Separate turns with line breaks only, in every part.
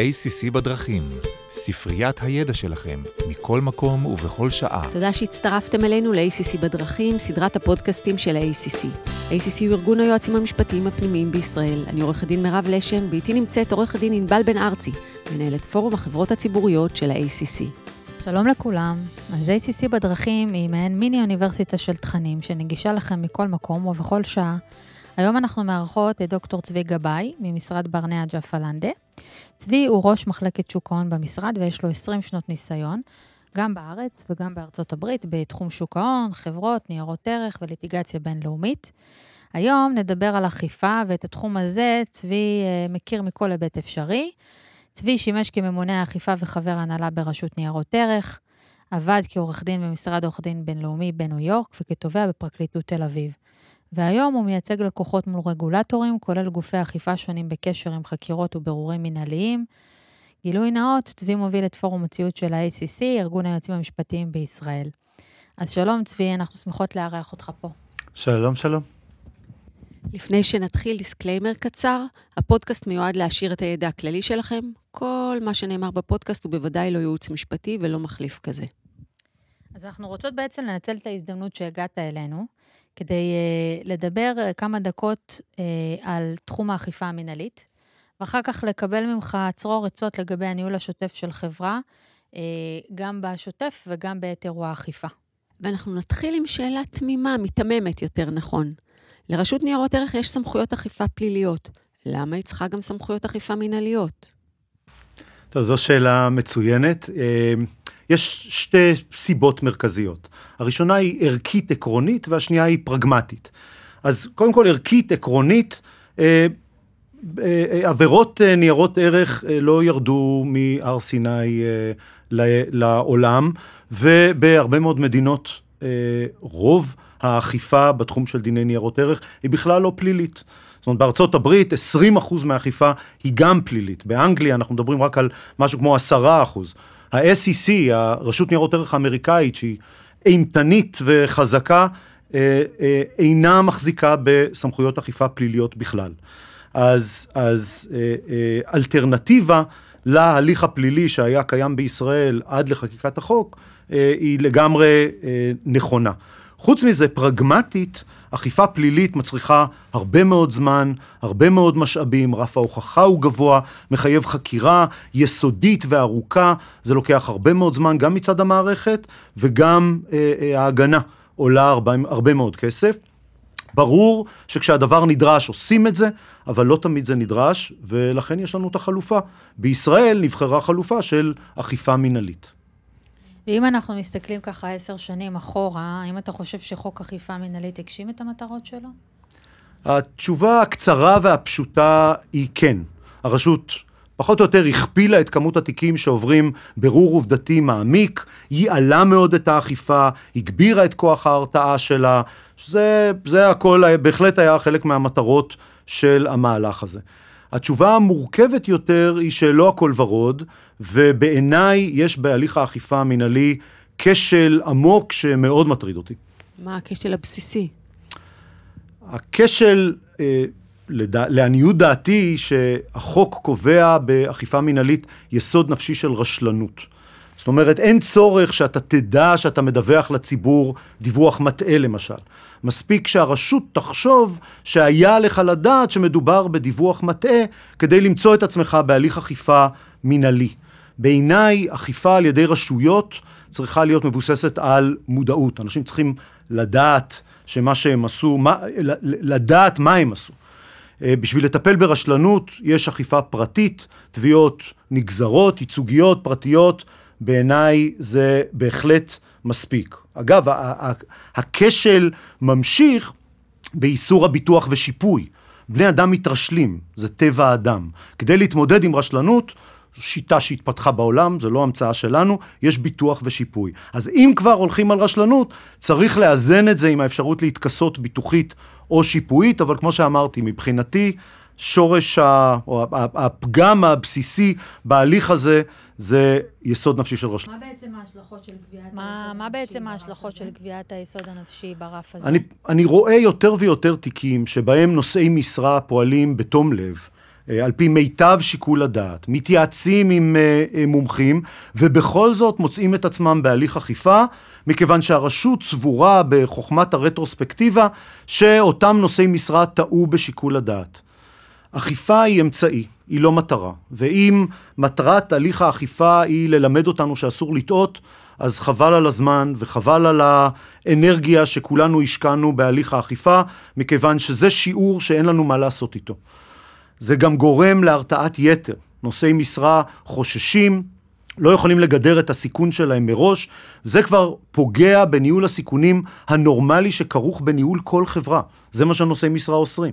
ACC בדרכים, ספריית הידע שלכם, מכל מקום ובכל שעה.
תודה שהצטרפתם אלינו ל-ACC בדרכים, סדרת הפודקאסטים של ה-ACC. ACC הוא ארגון היועצים המשפטיים הפנימיים בישראל. אני עורכת דין מירב לשם, ואיתי נמצאת עורכת דין ענבל בן ארצי, מנהלת פורום החברות הציבוריות של ה-ACC.
שלום לכולם. אז ACC בדרכים היא מעין מיני אוניברסיטה של תכנים שנגישה לכם מכל מקום ובכל שעה. היום אנחנו מארחות את דוקטור צבי גבאי ממשרד ברנע ג'פה לנדה. צבי הוא ראש מחלקת שוק ההון במשרד ויש לו 20 שנות ניסיון, גם בארץ וגם בארצות הברית, בתחום שוק ההון, חברות, ניירות ערך וליטיגציה בינלאומית. היום נדבר על אכיפה, ואת התחום הזה צבי אה, מכיר מכל היבט אפשרי. צבי שימש כממונה האכיפה וחבר הנהלה ברשות ניירות ערך, עבד כעורך דין במשרד עורך דין בינלאומי בניו יורק וכתובע בפרקליטות תל אביב. והיום הוא מייצג לקוחות מול רגולטורים, כולל גופי אכיפה שונים בקשר עם חקירות ובירורים מנהליים. גילוי נאות, צבי מוביל את פורום הציות של ה-ACC, ארגון היועצים המשפטיים בישראל. אז שלום צבי, אנחנו שמחות לארח אותך פה.
שלום, שלום.
לפני שנתחיל, דיסקליימר קצר, הפודקאסט מיועד להעשיר את הידע הכללי שלכם. כל מה שנאמר בפודקאסט הוא בוודאי לא ייעוץ משפטי ולא מחליף כזה.
אז אנחנו רוצות בעצם לנצל את ההזדמנות שהגעת אלינו, כדי uh, לדבר uh, כמה דקות uh, על תחום האכיפה המינהלית, ואחר כך לקבל ממך צרור עצות לגבי הניהול השוטף של חברה, uh, גם בשוטף וגם בעת אירוע האכיפה.
ואנחנו נתחיל עם שאלה תמימה, מיתממת יותר נכון. לרשות ניירות ערך יש סמכויות אכיפה פליליות. למה היא צריכה גם סמכויות אכיפה מינהליות?
טוב, זו שאלה מצוינת. יש שתי סיבות מרכזיות. הראשונה היא ערכית עקרונית והשנייה היא פרגמטית. אז קודם כל ערכית עקרונית, אה, אה, עבירות אה, ניירות ערך לא ירדו מהר סיני לעולם, ובהרבה מאוד מדינות רוב האכיפה בתחום של דיני ניירות ערך היא בכלל לא פלילית. זאת אומרת, בארצות הברית 20% מהאכיפה היא גם פלילית. באנגליה אנחנו מדברים רק על משהו כמו 10%. ה-SEC, הרשות ניירות ערך האמריקאית, שהיא אימתנית וחזקה, אה, אה, אינה מחזיקה בסמכויות אכיפה פליליות בכלל. אז, אז אה, אלטרנטיבה להליך הפלילי שהיה קיים בישראל עד לחקיקת החוק, היא לגמרי נכונה. חוץ מזה, פרגמטית, אכיפה פלילית מצריכה הרבה מאוד זמן, הרבה מאוד משאבים, רף ההוכחה הוא גבוה, מחייב חקירה יסודית וארוכה, זה לוקח הרבה מאוד זמן גם מצד המערכת וגם אה, אה, ההגנה עולה הרבה, הרבה מאוד כסף. ברור שכשהדבר נדרש עושים את זה, אבל לא תמיד זה נדרש, ולכן יש לנו את החלופה. בישראל נבחרה חלופה של אכיפה מינהלית.
ואם אנחנו מסתכלים ככה עשר שנים אחורה, האם אתה חושב שחוק אכיפה מינהלית הגשים את המטרות שלו?
התשובה הקצרה והפשוטה היא כן. הרשות פחות או יותר הכפילה את כמות התיקים שעוברים ברור עובדתי מעמיק, ייעלה מאוד את האכיפה, הגבירה את כוח ההרתעה שלה, זה, זה הכל בהחלט היה חלק מהמטרות של המהלך הזה. התשובה המורכבת יותר היא שלא הכל ורוד, ובעיניי יש בהליך האכיפה המינהלי כשל עמוק שמאוד מטריד אותי.
מה הכשל הבסיסי?
הכשל, אה, לדע, לעניות דעתי, שהחוק קובע באכיפה מינהלית יסוד נפשי של רשלנות. זאת אומרת, אין צורך שאתה תדע שאתה מדווח לציבור דיווח מטעה למשל. מספיק שהרשות תחשוב שהיה לך לדעת שמדובר בדיווח מטעה כדי למצוא את עצמך בהליך אכיפה מינהלי. בעיניי, אכיפה על ידי רשויות צריכה להיות מבוססת על מודעות. אנשים צריכים לדעת שמה שהם עשו, מה, לדעת מה הם עשו. אה, בשביל לטפל ברשלנות יש אכיפה פרטית, תביעות נגזרות, ייצוגיות, פרטיות, בעיניי זה בהחלט מספיק. אגב, הכשל ממשיך באיסור הביטוח ושיפוי. בני אדם מתרשלים, זה טבע האדם. כדי להתמודד עם רשלנות, זו שיטה שהתפתחה בעולם, זו לא המצאה שלנו, יש ביטוח ושיפוי. אז אם כבר הולכים על רשלנות, צריך לאזן את זה עם האפשרות להתכסות ביטוחית או שיפויית, אבל כמו שאמרתי, מבחינתי, שורש ה... או הפגם הבסיסי בהליך הזה זה יסוד נפשי של רשלנות.
מה בעצם ההשלכות של קביעת היסוד הנפשי מה בעצם ההשלכות של קביעת היסוד הנפשי ברף הזה?
אני, אני רואה יותר ויותר תיקים שבהם נושאי משרה פועלים בתום לב. אה, על פי מיטב שיקול הדעת, מתייעצים עם אה, מומחים, ובכל זאת מוצאים את עצמם בהליך אכיפה, מכיוון שהרשות סבורה בחוכמת הרטרוספקטיבה, שאותם נושאי משרה טעו בשיקול הדעת. אכיפה היא אמצעי, היא לא מטרה, ואם מטרת הליך האכיפה היא ללמד אותנו שאסור לטעות, אז חבל על הזמן וחבל על האנרגיה שכולנו השקענו בהליך האכיפה, מכיוון שזה שיעור שאין לנו מה לעשות איתו. זה גם גורם להרתעת יתר. נושאי משרה חוששים, לא יכולים לגדר את הסיכון שלהם מראש, זה כבר פוגע בניהול הסיכונים הנורמלי שכרוך בניהול כל חברה. זה מה שנושאי משרה אוסרים.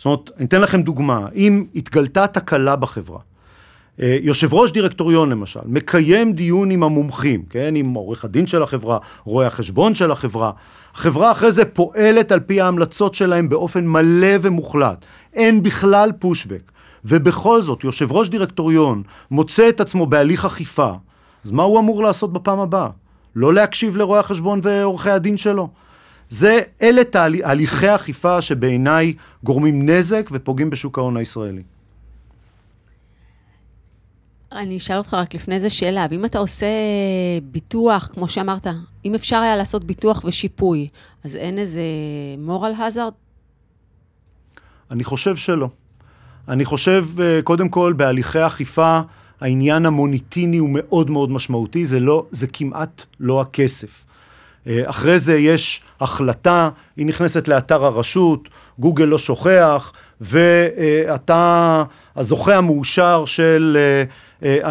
זאת אומרת, אני אתן לכם דוגמה, אם התגלתה תקלה בחברה, אה, יושב ראש דירקטוריון למשל, מקיים דיון עם המומחים, כן, עם עורך הדין של החברה, רואה החשבון של החברה, החברה אחרי זה פועלת על פי ההמלצות שלהם באופן מלא ומוחלט, אין בכלל פושבק, ובכל זאת יושב ראש דירקטוריון מוצא את עצמו בהליך אכיפה, אז מה הוא אמור לעשות בפעם הבאה? לא להקשיב לרואי החשבון ועורכי הדין שלו. זה, אלה תהליכי אכיפה שבעיניי גורמים נזק ופוגעים בשוק ההון הישראלי.
אני אשאל אותך רק לפני זה שאלה, ואם אתה עושה ביטוח, כמו שאמרת, אם אפשר היה לעשות ביטוח ושיפוי, אז אין איזה moral hazard?
אני חושב שלא. אני חושב, אה, קודם כל, בהליכי אכיפה, העניין המוניטיני הוא מאוד מאוד משמעותי, זה, לא, זה כמעט לא הכסף. אה, אחרי זה יש החלטה, היא נכנסת לאתר הרשות, גוגל לא שוכח, ואתה הזוכה המאושר של אה,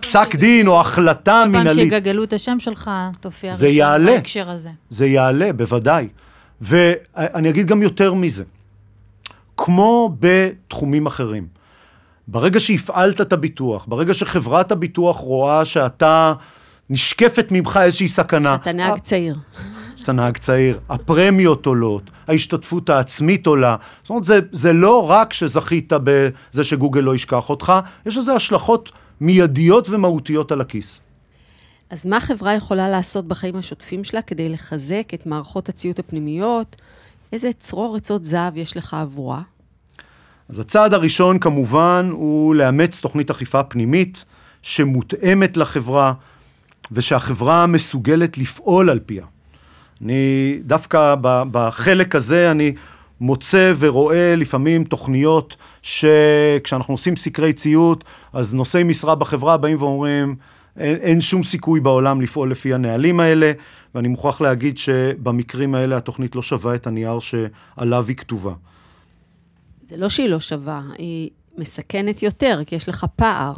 פסק דין או החלטה מנהלית. כל
פעם שיגגלו את השם שלך, תופיע
ראשון
בהקשר הזה.
זה יעלה, בוודאי. ואני אגיד גם יותר מזה. כמו בתחומים אחרים, ברגע שהפעלת את הביטוח, ברגע שחברת הביטוח רואה שאתה, נשקפת ממך איזושהי סכנה.
אתה נהג צעיר.
אתה נהג צעיר, הפרמיות עולות, ההשתתפות העצמית עולה. זאת אומרת, זה, זה לא רק שזכית בזה שגוגל לא ישכח אותך, יש לזה השלכות מיידיות ומהותיות על הכיס.
אז מה חברה יכולה לעשות בחיים השוטפים שלה כדי לחזק את מערכות הציות הפנימיות? איזה צרור עצות זהב יש לך עבורה?
אז הצעד הראשון כמובן הוא לאמץ תוכנית אכיפה פנימית שמותאמת לחברה ושהחברה מסוגלת לפעול על פיה. אני דווקא בחלק הזה אני מוצא ורואה לפעמים תוכניות שכשאנחנו עושים סקרי ציות, אז נושאי משרה בחברה באים ואומרים, אין, אין שום סיכוי בעולם לפעול לפי הנהלים האלה, ואני מוכרח להגיד שבמקרים האלה התוכנית לא שווה את הנייר שעליו היא כתובה.
זה לא שהיא לא שווה, היא מסכנת יותר, כי יש לך פער.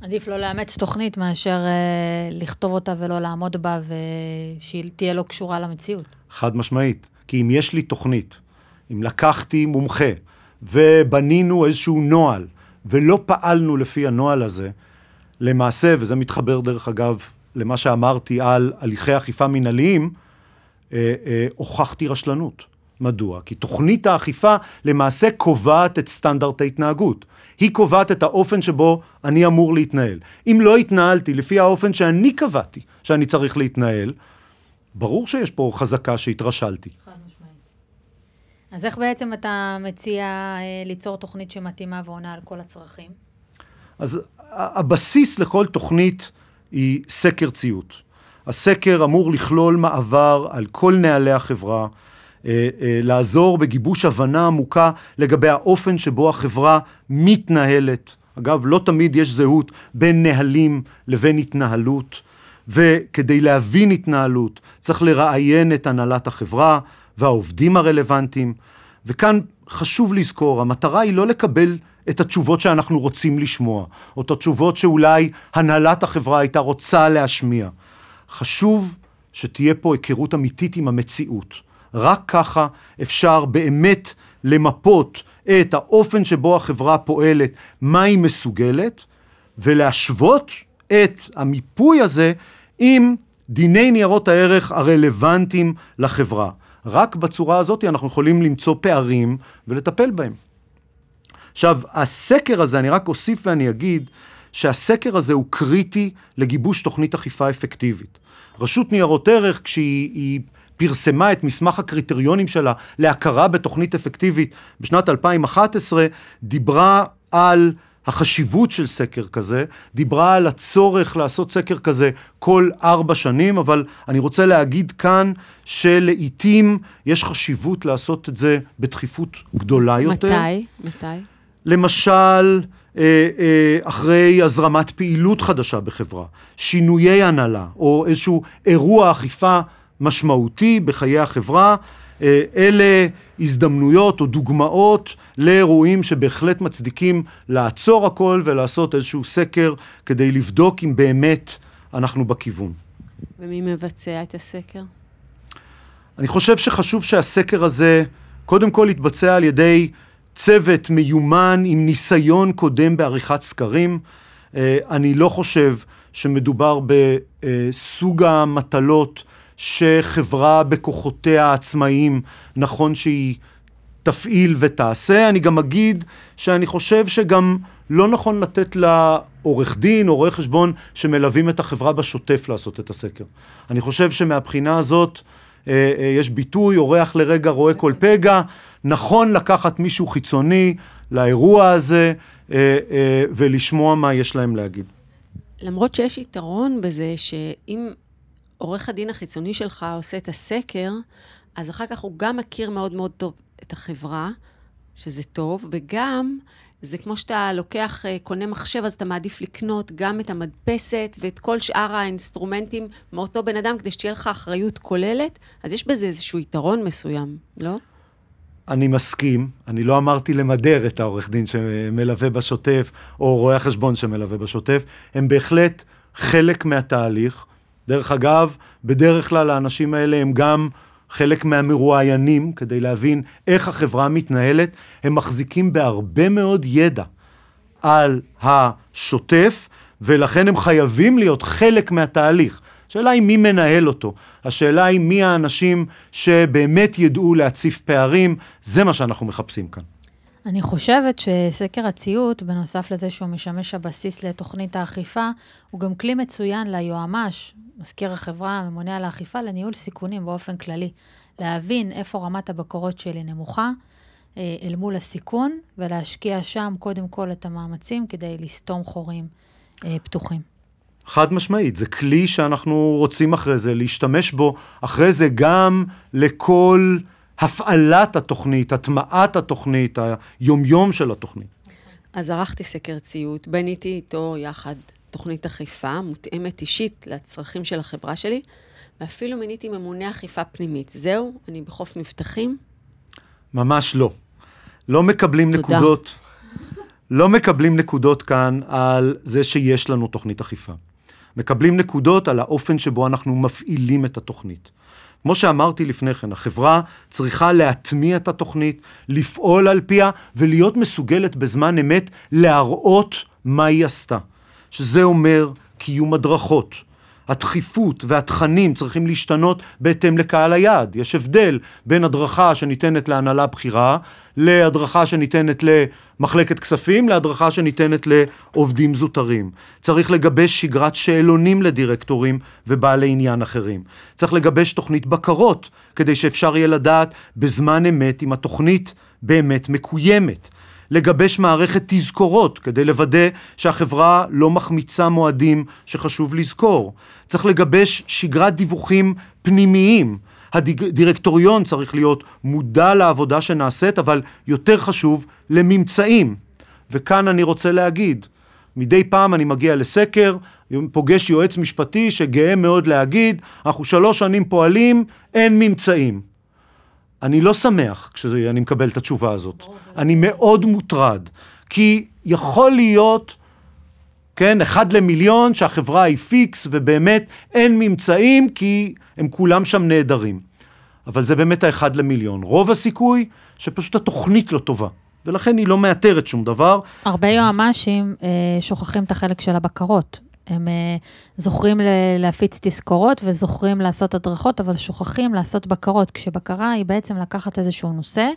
עדיף לא לאמץ תוכנית מאשר אה, לכתוב אותה ולא לעמוד בה ושהיא תהיה לא קשורה למציאות.
חד משמעית. כי אם יש לי תוכנית, אם לקחתי מומחה ובנינו איזשהו נוהל ולא פעלנו לפי הנוהל הזה, למעשה, וזה מתחבר דרך אגב למה שאמרתי על הליכי אכיפה מינהליים, אה, אה, הוכחתי רשלנות. מדוע? כי תוכנית האכיפה למעשה קובעת את סטנדרט ההתנהגות. היא קובעת את האופן שבו אני אמור להתנהל. אם לא התנהלתי לפי האופן שאני קבעתי שאני צריך להתנהל, ברור שיש פה חזקה שהתרשלתי.
חד משמעית. אז איך בעצם אתה מציע אה, ליצור תוכנית שמתאימה ועונה על כל הצרכים?
אז הבסיס לכל תוכנית היא סקר ציות. הסקר אמור לכלול מעבר על כל נהלי החברה, לעזור בגיבוש הבנה עמוקה לגבי האופן שבו החברה מתנהלת. אגב, לא תמיד יש זהות בין נהלים לבין התנהלות, וכדי להבין התנהלות צריך לראיין את הנהלת החברה והעובדים הרלוונטיים, וכאן חשוב לזכור, המטרה היא לא לקבל את התשובות שאנחנו רוצים לשמוע, או את התשובות שאולי הנהלת החברה הייתה רוצה להשמיע. חשוב שתהיה פה היכרות אמיתית עם המציאות. רק ככה אפשר באמת למפות את האופן שבו החברה פועלת, מה היא מסוגלת, ולהשוות את המיפוי הזה עם דיני ניירות הערך הרלוונטיים לחברה. רק בצורה הזאת אנחנו יכולים למצוא פערים ולטפל בהם. עכשיו, הסקר הזה, אני רק אוסיף ואני אגיד, שהסקר הזה הוא קריטי לגיבוש תוכנית אכיפה אפקטיבית. רשות ניירות ערך, כשהיא פרסמה את מסמך הקריטריונים שלה להכרה בתוכנית אפקטיבית בשנת 2011, דיברה על החשיבות של סקר כזה, דיברה על הצורך לעשות סקר כזה כל ארבע שנים, אבל אני רוצה להגיד כאן שלעיתים יש חשיבות לעשות את זה בדחיפות גדולה יותר.
מתי? מתי?
למשל, אה, אה, אחרי הזרמת פעילות חדשה בחברה, שינויי הנהלה, או איזשהו אירוע אכיפה משמעותי בחיי החברה, אה, אלה הזדמנויות או דוגמאות לאירועים שבהחלט מצדיקים לעצור הכל ולעשות איזשהו סקר כדי לבדוק אם באמת אנחנו בכיוון.
ומי מבצע את הסקר?
אני חושב שחשוב שהסקר הזה קודם כל יתבצע על ידי צוות מיומן עם ניסיון קודם בעריכת סקרים. אה, אני לא חושב שמדובר בסוג המטלות שחברה בכוחותיה העצמאיים נכון שהיא תפעיל ותעשה. אני גם אגיד שאני חושב שגם לא נכון לתת לעורך דין או רואה חשבון שמלווים את החברה בשוטף לעשות את הסקר. אני חושב שמהבחינה הזאת אה, אה, יש ביטוי, אורח לרגע רואה כל פגע, נכון לקחת מישהו חיצוני לאירוע הזה אה, ולשמוע מה יש להם להגיד.
למרות שיש יתרון בזה שאם עורך הדין החיצוני שלך עושה את הסקר, אז אחר כך הוא גם מכיר מאוד מאוד טוב את החברה, שזה טוב, וגם זה כמו שאתה לוקח, אה, קונה מחשב, אז אתה מעדיף לקנות גם את המדפסת ואת כל שאר האינסטרומנטים מאותו בן אדם, כדי שתהיה לך אחריות כוללת, אז יש בזה איזשהו יתרון מסוים, לא?
אני מסכים, אני לא אמרתי למדר את העורך דין שמלווה בשוטף, או רואה החשבון שמלווה בשוטף, הם בהחלט חלק מהתהליך. דרך אגב, בדרך כלל האנשים האלה הם גם חלק מהמרואיינים, כדי להבין איך החברה מתנהלת, הם מחזיקים בהרבה מאוד ידע על השוטף, ולכן הם חייבים להיות חלק מהתהליך. השאלה היא מי מנהל אותו, השאלה היא מי האנשים שבאמת ידעו להציף פערים, זה מה שאנחנו מחפשים כאן.
אני חושבת שסקר הציות, בנוסף לזה שהוא משמש הבסיס לתוכנית האכיפה, הוא גם כלי מצוין ליועמ"ש, מזכיר החברה, הממונה על האכיפה, לניהול סיכונים באופן כללי. להבין איפה רמת הבקרות שלי נמוכה אה, אל מול הסיכון, ולהשקיע שם קודם כל את המאמצים כדי לסתום חורים אה, פתוחים.
חד משמעית, זה כלי שאנחנו רוצים אחרי זה להשתמש בו, אחרי זה גם לכל הפעלת התוכנית, הטמעת התוכנית, היומיום של התוכנית.
אז ערכתי סקר ציות, בניתי איתו יחד תוכנית אכיפה מותאמת אישית לצרכים של החברה שלי, ואפילו מיניתי ממונה אכיפה פנימית. זהו, אני בחוף מבטחים?
ממש לא. לא מקבלים תודה. נקודות, לא מקבלים נקודות כאן על זה שיש לנו תוכנית אכיפה. מקבלים נקודות על האופן שבו אנחנו מפעילים את התוכנית. כמו שאמרתי לפני כן, החברה צריכה להטמיע את התוכנית, לפעול על פיה ולהיות מסוגלת בזמן אמת להראות מה היא עשתה. שזה אומר קיום הדרכות. הדחיפות והתכנים צריכים להשתנות בהתאם לקהל היעד. יש הבדל בין הדרכה שניתנת להנהלה בכירה, להדרכה שניתנת למחלקת כספים, להדרכה שניתנת לעובדים זוטרים. צריך לגבש שגרת שאלונים לדירקטורים ובעלי עניין אחרים. צריך לגבש תוכנית בקרות, כדי שאפשר יהיה לדעת בזמן אמת אם התוכנית באמת מקוימת. לגבש מערכת תזכורות כדי לוודא שהחברה לא מחמיצה מועדים שחשוב לזכור. צריך לגבש שגרת דיווחים פנימיים. הדירקטוריון צריך להיות מודע לעבודה שנעשית, אבל יותר חשוב, לממצאים. וכאן אני רוצה להגיד, מדי פעם אני מגיע לסקר, פוגש יועץ משפטי שגאה מאוד להגיד, אנחנו שלוש שנים פועלים, אין ממצאים. אני לא שמח כשאני מקבל את התשובה הזאת. אני מאוד מוטרד, כי יכול להיות, כן, אחד למיליון שהחברה היא פיקס ובאמת אין ממצאים כי הם כולם שם נהדרים. אבל זה באמת האחד למיליון. רוב הסיכוי שפשוט התוכנית לא טובה. ולכן היא לא מאתרת שום דבר.
הרבה יועמ"שים אה, שוכחים את החלק של הבקרות. הם uh, זוכרים להפיץ תזכורות וזוכרים לעשות הדרכות, אבל שוכחים לעשות בקרות, כשבקרה היא בעצם לקחת איזשהו נושא,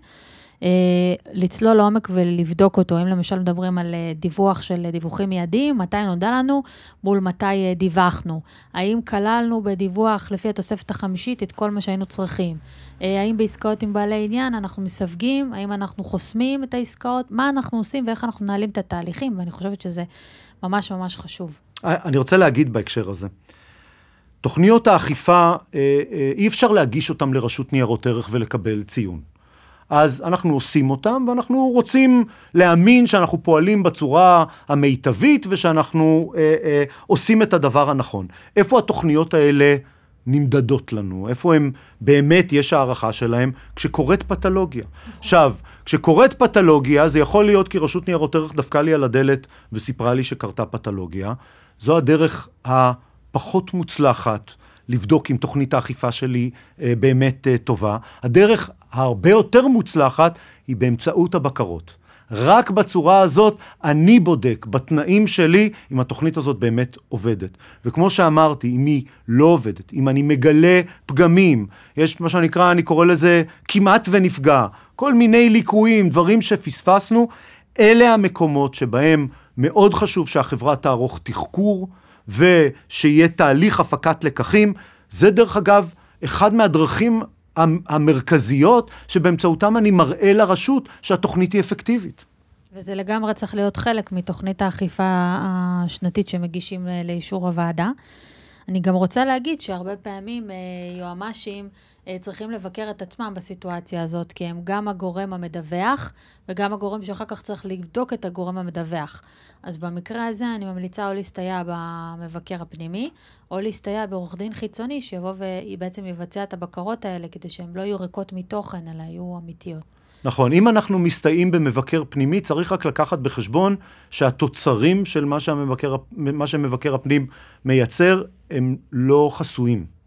לצלול לעומק ולבדוק אותו. אם למשל מדברים על דיווח של דיווחים מיידיים, מתי נודע לנו מול מתי דיווחנו. האם כללנו בדיווח לפי התוספת החמישית את כל מה שהיינו צריכים? האם בעסקאות עם בעלי עניין אנחנו מסווגים? האם אנחנו חוסמים את העסקאות? מה אנחנו עושים ואיך אנחנו מנהלים את התהליכים? ואני חושבת שזה ממש ממש חשוב.
אני רוצה להגיד בהקשר הזה. תוכניות האכיפה, אי אפשר להגיש אותן לרשות ניירות ערך ולקבל ציון. אז אנחנו עושים אותם, ואנחנו רוצים להאמין שאנחנו פועלים בצורה המיטבית ושאנחנו אה, אה, עושים את הדבר הנכון. איפה התוכניות האלה נמדדות לנו? איפה הם באמת יש הערכה שלהם? כשקורית פתולוגיה. עכשיו, כשקורית פתולוגיה, זה יכול להיות כי רשות ניירות ערך דפקה לי על הדלת וסיפרה לי שקרתה פתולוגיה. זו הדרך הפחות מוצלחת לבדוק אם תוכנית האכיפה שלי אה, באמת אה, טובה. הדרך ההרבה יותר מוצלחת היא באמצעות הבקרות. רק בצורה הזאת אני בודק בתנאים שלי אם התוכנית הזאת באמת עובדת. וכמו שאמרתי, אם היא לא עובדת, אם אני מגלה פגמים, יש מה שנקרא, אני קורא לזה כמעט ונפגע, כל מיני ליקויים, דברים שפספסנו, אלה המקומות שבהם מאוד חשוב שהחברה תערוך תחקור ושיהיה תהליך הפקת לקחים. זה דרך אגב אחד מהדרכים המרכזיות שבאמצעותם אני מראה לרשות שהתוכנית היא אפקטיבית.
וזה לגמרי צריך להיות חלק מתוכנית האכיפה השנתית שמגישים לאישור הוועדה. אני גם רוצה להגיד שהרבה פעמים אה, יועמ"שים אה, צריכים לבקר את עצמם בסיטואציה הזאת, כי הם גם הגורם המדווח וגם הגורם שאחר כך צריך לבדוק את הגורם המדווח. אז במקרה הזה אני ממליצה או להסתייע במבקר הפנימי, או להסתייע בעורך דין חיצוני שיבוא ובעצם יבצע את הבקרות האלה, כדי שהן לא יהיו ריקות מתוכן, אלא יהיו אמיתיות.
נכון, אם אנחנו מסתייעים במבקר פנימי, צריך רק לקחת בחשבון שהתוצרים של מה, שהמבקר, מה שמבקר הפנים מייצר, הם לא חסויים.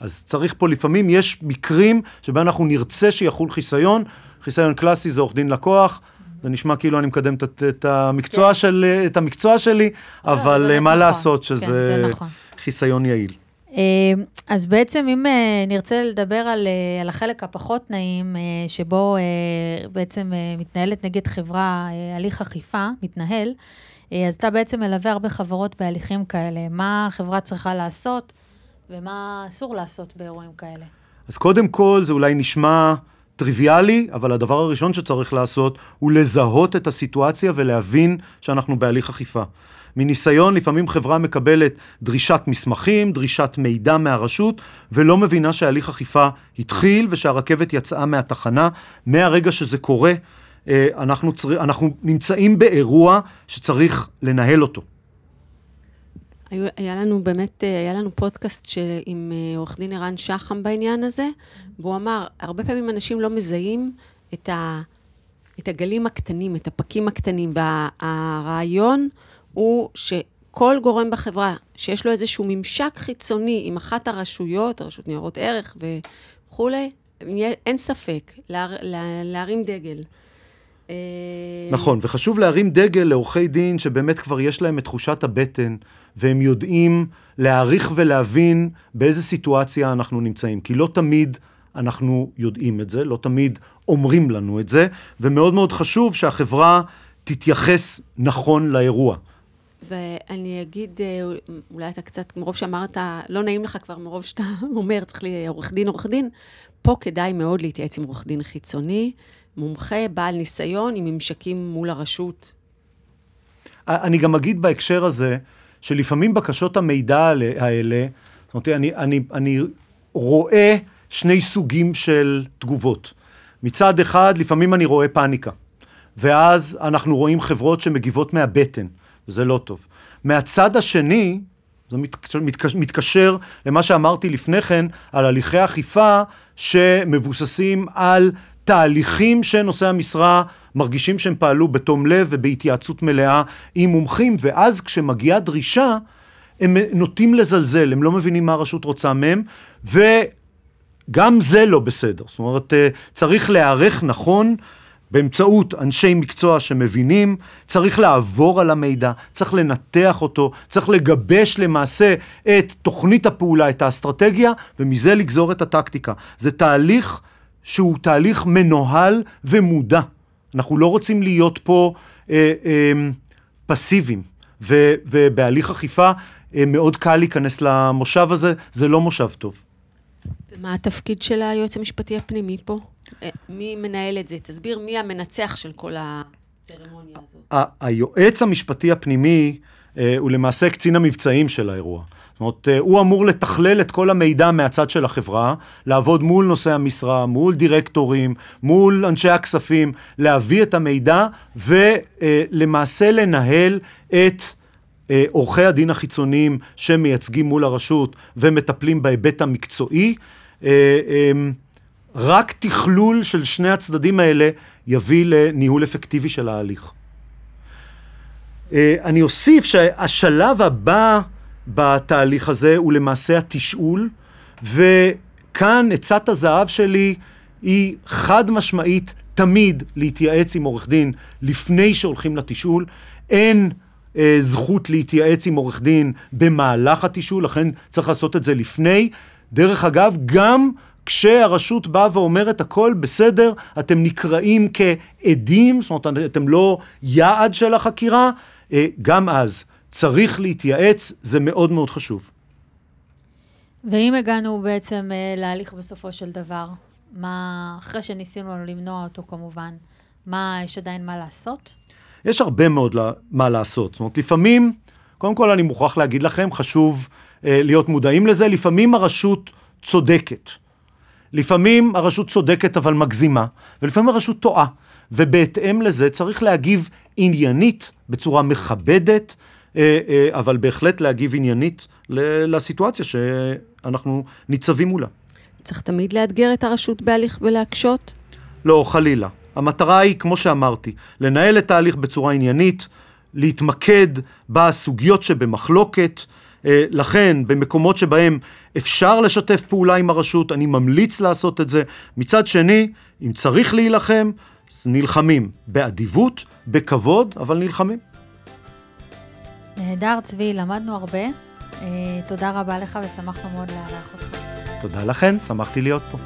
אז צריך פה, לפעמים יש מקרים שבהם אנחנו נרצה שיחול חיסיון, חיסיון קלאסי זה עורך דין לקוח, זה נשמע כאילו אני מקדם את, את, המקצוע, כן. של, את המקצוע שלי, לא, אבל מה נכון. לעשות שזה כן, נכון. חיסיון יעיל.
אה, אז בעצם אם אה, נרצה לדבר על, אה, על החלק הפחות נעים, שבו בעצם מתנהלת נגד חברה הליך אכיפה, מתנהל, אז אתה בעצם מלווה הרבה חברות בהליכים כאלה. מה החברה צריכה לעשות ומה אסור לעשות באירועים כאלה?
אז קודם כל, זה אולי נשמע טריוויאלי, אבל הדבר הראשון שצריך לעשות הוא לזהות את הסיטואציה ולהבין שאנחנו בהליך אכיפה. מניסיון, לפעמים חברה מקבלת דרישת מסמכים, דרישת מידע מהרשות, ולא מבינה שהליך אכיפה התחיל ושהרכבת יצאה מהתחנה. מהרגע שזה קורה, אה, אנחנו, צר... אנחנו נמצאים באירוע שצריך לנהל אותו.
היה לנו באמת, אה, היה לנו פודקאסט עם אה, עורך דין ערן שחם בעניין הזה, והוא אמר, הרבה פעמים אנשים לא מזהים את, ה, את הגלים הקטנים, את הפקים הקטנים, והרעיון הוא שכל גורם בחברה שיש לו איזשהו ממשק חיצוני עם אחת הרשויות, הרשות ניירות ערך וכולי, אין ספק, לה, לה, להרים דגל.
אה, נכון, וחשוב להרים דגל לעורכי דין שבאמת כבר יש להם את תחושת הבטן, והם יודעים להעריך ולהבין באיזה סיטואציה אנחנו נמצאים. כי לא תמיד אנחנו יודעים את זה, לא תמיד אומרים לנו את זה, ומאוד מאוד חשוב שהחברה תתייחס נכון לאירוע.
ואני אגיד, אה, אולי אתה קצת, מרוב שאמרת, לא נעים לך כבר מרוב שאתה אומר, צריך לי עורך דין, עורך דין, פה כדאי מאוד להתייעץ עם עורך דין חיצוני, מומחה, בעל ניסיון, עם ממשקים מול הרשות.
אני גם אגיד בהקשר הזה, שלפעמים בקשות המידע האלה, זאת אומרת, אני, אני, אני רואה שני סוגים של תגובות. מצד אחד, לפעמים אני רואה פאניקה, ואז אנחנו רואים חברות שמגיבות מהבטן. וזה לא טוב. מהצד השני, זה מתקשר, מתקשר למה שאמרתי לפני כן על הליכי אכיפה שמבוססים על תהליכים שנושאי המשרה מרגישים שהם פעלו בתום לב ובהתייעצות מלאה עם מומחים, ואז כשמגיעה דרישה, הם נוטים לזלזל, הם לא מבינים מה הרשות רוצה מהם, וגם זה לא בסדר. זאת אומרת, אה, צריך להיערך נכון באמצעות אנשי מקצוע שמבינים, צריך לעבור על המידע, צריך לנתח אותו, צריך לגבש למעשה את תוכנית הפעולה, את האסטרטגיה, ומזה לגזור את הטקטיקה. זה תהליך שהוא תהליך מנוהל ומודע. אנחנו לא רוצים להיות פה אה, אה, פסיביים, ו, ובהליך אכיפה אה, מאוד קל להיכנס למושב הזה, זה לא מושב טוב.
ומה התפקיד של היועץ המשפטי הפנימי פה? אה, מי מנהל את זה? תסביר מי המנצח של כל הצרמוניה הזאת.
ה- היועץ המשפטי הפנימי אה, הוא למעשה קצין המבצעים של האירוע. זאת אומרת, אה, הוא אמור לתכלל את כל המידע מהצד של החברה, לעבוד מול נושאי המשרה, מול דירקטורים, מול אנשי הכספים, להביא את המידע ולמעשה לנהל את אה, עורכי הדין החיצוניים שמייצגים מול הרשות ומטפלים בהיבט המקצועי. אה, אה, רק תכלול של שני הצדדים האלה יביא לניהול אפקטיבי של ההליך. אה, אני אוסיף שהשלב הבא בתהליך הזה הוא למעשה התשאול, וכאן עצת הזהב שלי היא חד משמעית תמיד להתייעץ עם עורך דין לפני שהולכים לתשאול. אין אה, זכות להתייעץ עם עורך דין במהלך התשאול, לכן צריך לעשות את זה לפני. דרך אגב, גם כשהרשות באה ואומרת הכל בסדר, אתם נקראים כעדים, זאת אומרת, אתם לא יעד של החקירה, אה, גם אז צריך להתייעץ, זה מאוד מאוד חשוב.
ואם הגענו בעצם אה, להליך בסופו של דבר, מה, אחרי שניסינו למנוע אותו כמובן, מה, יש עדיין מה לעשות?
יש הרבה מאוד לה- מה לעשות. זאת אומרת, לפעמים, קודם כל אני מוכרח להגיד לכם, חשוב אה, להיות מודעים לזה, לפעמים הרשות צודקת. לפעמים הרשות צודקת אבל מגזימה, ולפעמים הרשות טועה. ובהתאם לזה צריך להגיב עניינית, בצורה מכבדת, אבל בהחלט להגיב עניינית לסיטואציה שאנחנו ניצבים מולה.
צריך תמיד לאתגר את הרשות בהליך ולהקשות?
לא, חלילה. המטרה היא, כמו שאמרתי, לנהל את ההליך בצורה עניינית, להתמקד בסוגיות שבמחלוקת. אה, לכן, במקומות שבהם אפשר לשתף פעולה עם הרשות, אני ממליץ לעשות את זה. מצד שני, אם צריך להילחם, נלחמים באדיבות, בכבוד, אבל נלחמים.
נהדר, צבי, למדנו הרבה. אה, תודה רבה לך ושמחנו מאוד לארח אותך.
תודה לכן, שמחתי להיות פה.